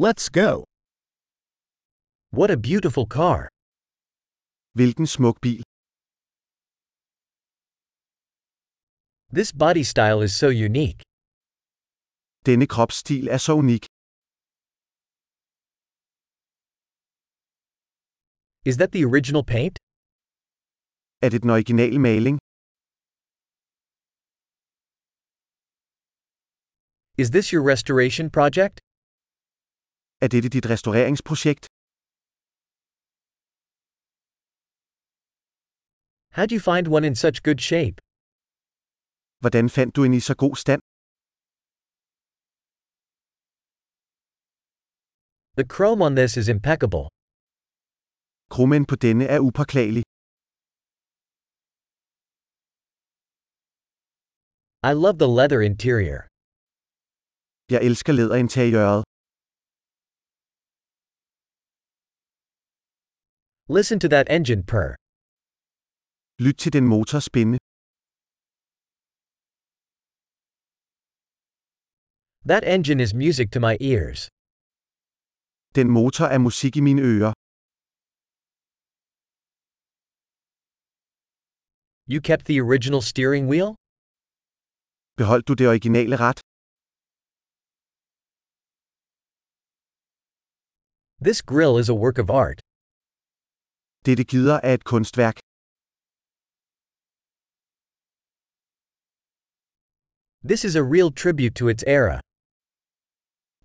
Let's go. What a beautiful car. Hvilken smuk bil. This body style is so unique. Denne kropsstil er så unik. Is that the original paint? Er det den originale maling? Is this your restoration project? Er dette dit restaureringsprojekt? How'd you find one in such good shape? Hvordan fandt du en i så god stand? The chrome on this is impeccable. Krummen på denne er upåklagelig. I love the leather interior. Jeg elsker læderinteriøret. Listen to that engine purr. Lyt til den motor spinde. That engine is music to my ears. Den motor er musik i mine ører. You kept the original steering wheel? Beholdt du det originale ret? This grille is a work of art. Dette gider er et kunstværk. This is a real tribute to its era.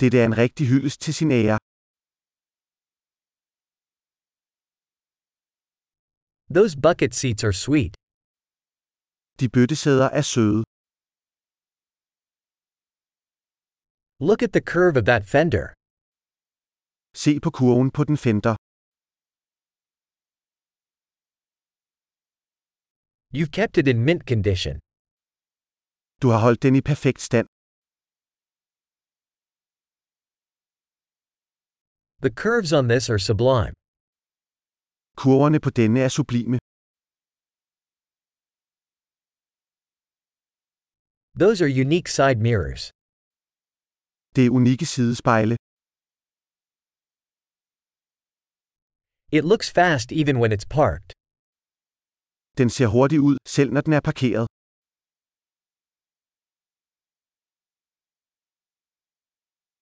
Dette er en rigtig hyldest til sin ære. Those bucket seats are sweet. De bøttesæder er søde. Look at the curve of that fender. Se på kurven på den fender. You've kept it in mint condition. Du har holdt den i perfekt stand. The curves on this are sublime. Kurverne på denne er sublime. Those are unique side mirrors. Det er unikke sidespejle. It looks fast even when it's parked. Den ser hurtig ud, selv når den er parkeret.